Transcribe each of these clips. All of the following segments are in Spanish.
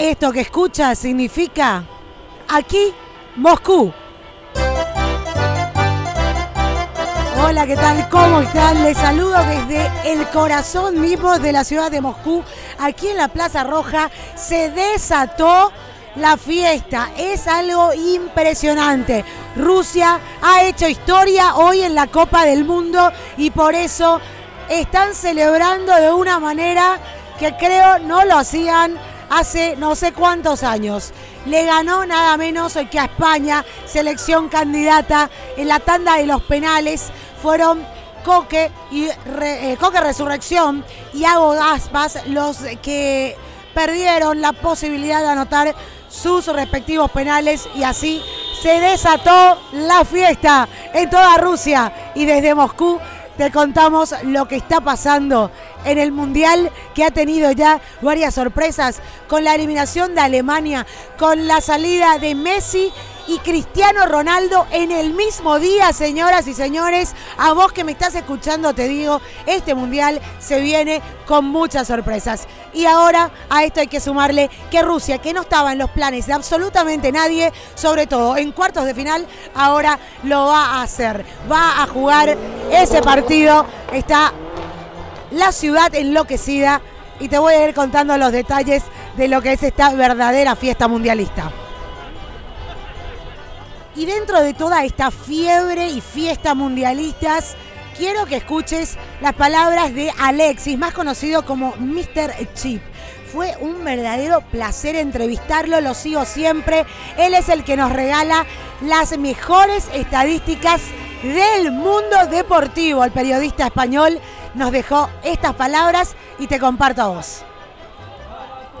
Esto que escucha significa aquí Moscú. Hola, ¿qué tal? ¿Cómo están? Les saludo desde el corazón mismo de la ciudad de Moscú. Aquí en la Plaza Roja se desató la fiesta. Es algo impresionante. Rusia ha hecho historia hoy en la Copa del Mundo y por eso están celebrando de una manera que creo no lo hacían hace no sé cuántos años. Le ganó nada menos que a España, selección candidata en la tanda de los penales. Fueron Coque y eh, Coque Resurrección y Hago Aspas los que perdieron la posibilidad de anotar sus respectivos penales y así se desató la fiesta en toda Rusia y desde Moscú te contamos lo que está pasando en el Mundial que ha tenido ya varias sorpresas con la eliminación de Alemania, con la salida de Messi y Cristiano Ronaldo en el mismo día, señoras y señores. A vos que me estás escuchando te digo, este mundial se viene con muchas sorpresas. Y ahora a esto hay que sumarle que Rusia, que no estaba en los planes de absolutamente nadie, sobre todo en cuartos de final, ahora lo va a hacer. Va a jugar ese partido. Está la ciudad enloquecida y te voy a ir contando los detalles de lo que es esta verdadera fiesta mundialista. Y dentro de toda esta fiebre y fiesta mundialistas, quiero que escuches las palabras de Alexis, más conocido como Mr. Chip. Fue un verdadero placer entrevistarlo, lo sigo siempre. Él es el que nos regala las mejores estadísticas del mundo deportivo. El periodista español nos dejó estas palabras y te comparto a vos.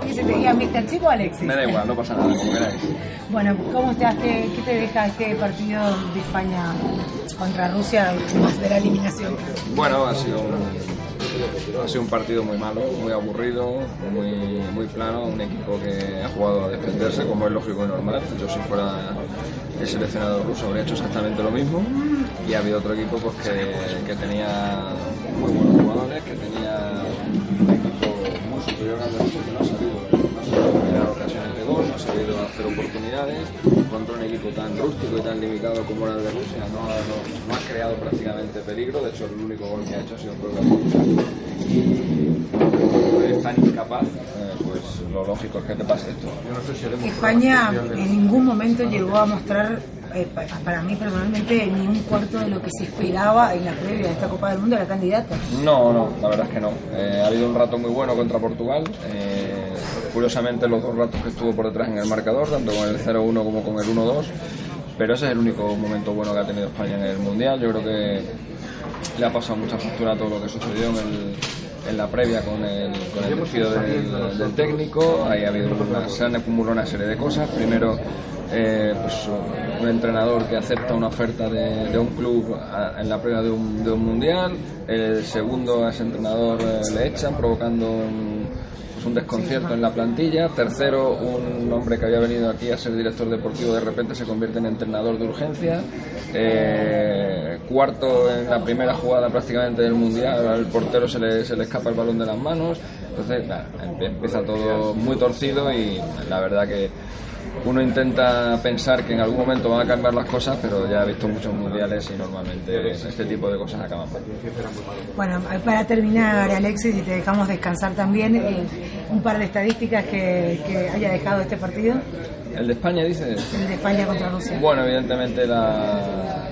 ¿Qué se te diga Mr. Chico o Alexis? Me da igual, no pasa nada, como queráis. Bueno, ¿cómo estás? ¿Qué, qué te deja este partido de España contra Rusia de la eliminación? Bueno, ha sido un, ha sido un partido muy malo, muy aburrido, muy, muy plano, un equipo que ha jugado a defenderse como es lógico y normal. Yo si fuera el seleccionado ruso habría hecho exactamente lo mismo y ha habido otro equipo pues, que, que tenía muy buenos jugadores, que tenía oportunidades contra un equipo tan rústico y tan limitado como era el de Rusia, no, ha- no- no ha creado prácticamente peligro, de hecho el único gol que ha hecho ha sido por y como es tan incapaz, eh, pues lo lógico es que te pase esto. España en ningún momento llegó a mostrar, eh, pa- para mí personalmente, ni un cuarto de lo que se esperaba en la previa de esta Copa del Mundo de la candidata. No, no, la verdad es que no. Eh, ha habido un rato muy bueno contra Portugal. eh, curiosamente, los dos ratos que estuvo por detrás en el marcador, tanto con el 0-1 como con el 1-2. Pero ese es el único momento bueno que ha tenido España en el Mundial. Yo creo que le ha pasado mucha factura todo lo que sucedió en, el- la previa con el, con el del, técnico. Ha habido se han acumulado una serie de cosas. Primero, eh, pues, un entrenador que acepta una oferta de, un club en la previa de un, de un mundial. El segundo, a ese entrenador eh, le echan, provocando un, pues, un desconcierto en la plantilla. Tercero, un hombre que había venido aquí a ser director deportivo de repente se convierte en entrenador de urgencia. Eh, cuarto, en la primera jugada prácticamente del mundial, al portero se le, se le escapa el balón de las manos. Entonces, empieza todo muy torcido y la verdad que uno intenta pensar que en algún momento van a cambiar las cosas, pero ya he visto muchos mundiales y normalmente este tipo de cosas acaban mal. Bueno, para terminar, Alexis, y te dejamos descansar también, eh, un par de estadísticas que, que haya dejado este partido, El de España, dices. el de España contra Rusia. Bueno, evidentemente la,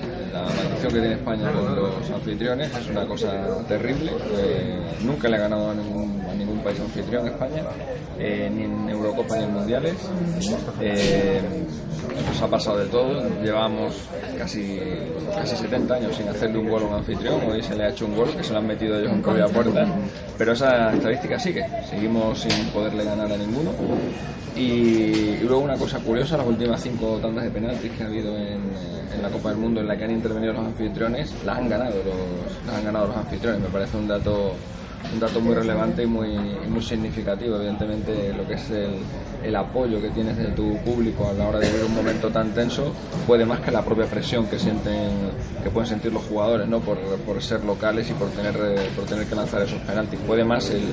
que tiene España con los anfitriones es una cosa terrible. Eh, nunca le ha ganado a ningún, a ningún país anfitrión España, eh, ni en Eurocopa ni en Mundiales. Eh, ha pasado de todo. Llevamos casi, casi 70 años sin hacerle un gol a un anfitrión. Hoy se le ha hecho un gol que se lo han metido ellos en propia puerta. Pero esa estadística sigue. Seguimos sin poderle ganar a ninguno. Y, luego una cosa curiosa, las últimas cinco tandas de penaltis que ha habido en, en la Copa del Mundo en la que han intervenido los anfitriones, las han ganado los, las han ganado los anfitriones. Me parece un dato un dato muy relevante y muy, muy significativo. Evidentemente, lo que es el, el, apoyo que tienes de tu público a la hora de vivir un momento tan tenso puede más que la propia presión que sienten, que pueden sentir los jugadores, ¿no? Por, por ser locales y por tener, por tener que lanzar esos penaltis. Puede más el,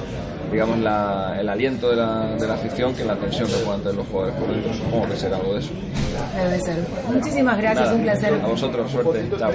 digamos, la, el aliento de la, de la afición que la tensión que puedan tener los jugadores por dentro. Supongo que será algo de eso. Debe ser. Muchísimas gracias, un placer. A vosotros, suerte. Chao.